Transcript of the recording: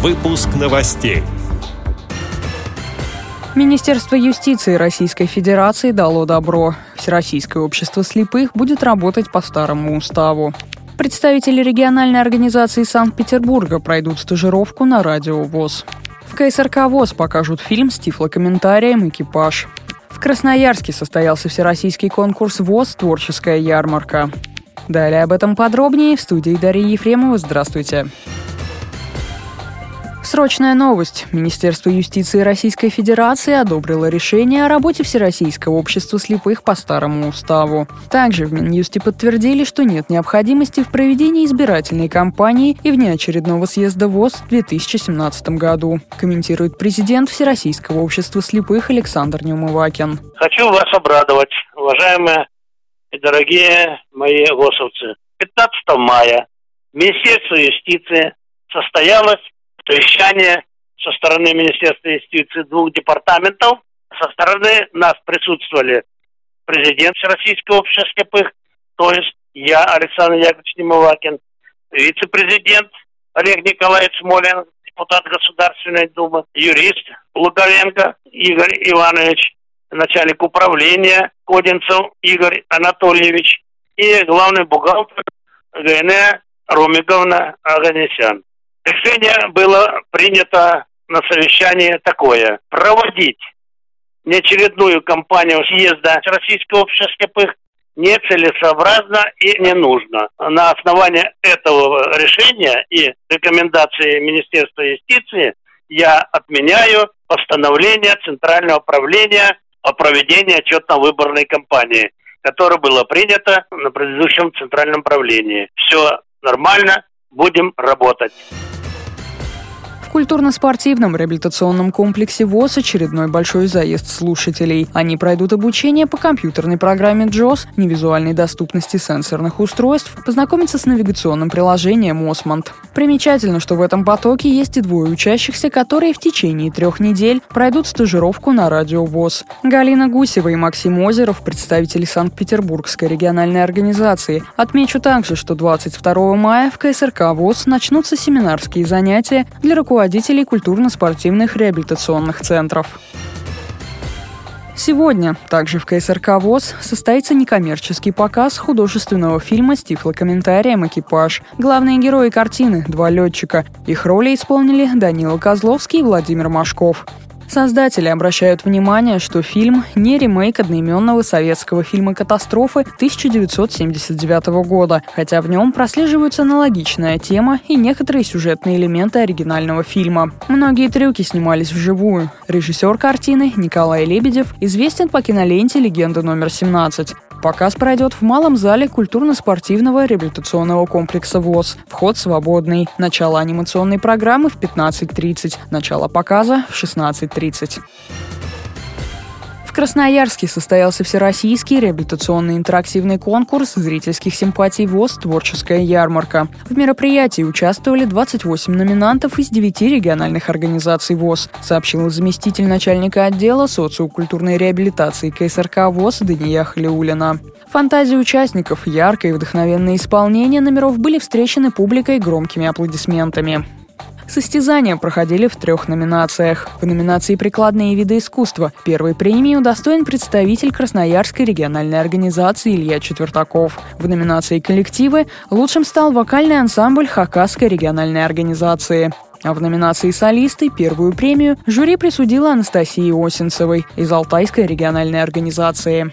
Выпуск новостей. Министерство юстиции Российской Федерации дало добро. Всероссийское общество слепых будет работать по старому уставу. Представители региональной организации Санкт-Петербурга пройдут стажировку на радио ВОЗ. В КСРК ВОЗ покажут фильм с тифлокомментарием «Экипаж». В Красноярске состоялся всероссийский конкурс ВОЗ «Творческая ярмарка». Далее об этом подробнее в студии Дарьи Ефремова. Здравствуйте. Срочная новость. Министерство юстиции Российской Федерации одобрило решение о работе Всероссийского общества слепых по старому уставу. Также в Минюсте подтвердили, что нет необходимости в проведении избирательной кампании и внеочередного съезда ВОЗ в 2017 году, комментирует президент Всероссийского общества слепых Александр Неумывакин. Хочу вас обрадовать, уважаемые и дорогие мои ВОСовцы. 15 мая Министерство юстиции состоялось совещание со стороны Министерства юстиции двух департаментов. Со стороны нас присутствовали президент Всероссийского общества слепых, то есть я, Александр Яковлевич Немывакин, вице-президент Олег Николаевич Смолин, депутат Государственной Думы, юрист Луговенко Игорь Иванович, начальник управления Кодинцев Игорь Анатольевич и главный бухгалтер ГН Румиговна Аганесян. Решение было принято на совещании такое. Проводить неочередную кампанию съезда Российского общества слепых нецелесообразно и не нужно. На основании этого решения и рекомендации Министерства юстиции я отменяю постановление Центрального управления о проведении отчетно-выборной кампании, которое было принято на предыдущем Центральном правлении. Все нормально, будем работать. Культурно-спортивном реабилитационном комплексе ВОЗ очередной большой заезд слушателей. Они пройдут обучение по компьютерной программе JOS, невизуальной доступности сенсорных устройств, познакомиться с навигационным приложением Осмонд. Примечательно, что в этом потоке есть и двое учащихся, которые в течение трех недель пройдут стажировку на радио ВОЗ. Галина Гусева и Максим Озеров, представители Санкт-Петербургской региональной организации. Отмечу также, что 22 мая в КСРК ВОЗ начнутся семинарские занятия для руководителей культурно-спортивных реабилитационных центров. Сегодня также в КСРК ВОЗ состоится некоммерческий показ художественного фильма с тифлокомментарием «Экипаж». Главные герои картины – два летчика. Их роли исполнили Данила Козловский и Владимир Машков. Создатели обращают внимание, что фильм не ремейк одноименного советского фильма «Катастрофы» 1979 года, хотя в нем прослеживаются аналогичная тема и некоторые сюжетные элементы оригинального фильма. Многие трюки снимались вживую. Режиссер картины Николай Лебедев известен по киноленте «Легенда номер 17». Показ пройдет в малом зале культурно-спортивного реабилитационного комплекса ВОЗ. Вход свободный. Начало анимационной программы в 15.30. Начало показа в 16.30. В Красноярске состоялся всероссийский реабилитационный интерактивный конкурс зрительских симпатий ВОЗ «Творческая ярмарка». В мероприятии участвовали 28 номинантов из 9 региональных организаций ВОЗ, сообщил заместитель начальника отдела социокультурной реабилитации КСРК ВОЗ Дания Халиулина. Фантазии участников, яркое и вдохновенное исполнение номеров были встречены публикой громкими аплодисментами. Состязания проходили в трех номинациях. В номинации «Прикладные виды искусства» первой премии удостоен представитель Красноярской региональной организации Илья Четвертаков. В номинации «Коллективы» лучшим стал вокальный ансамбль Хакасской региональной организации. А в номинации «Солисты» первую премию жюри присудила Анастасии Осинцевой из Алтайской региональной организации.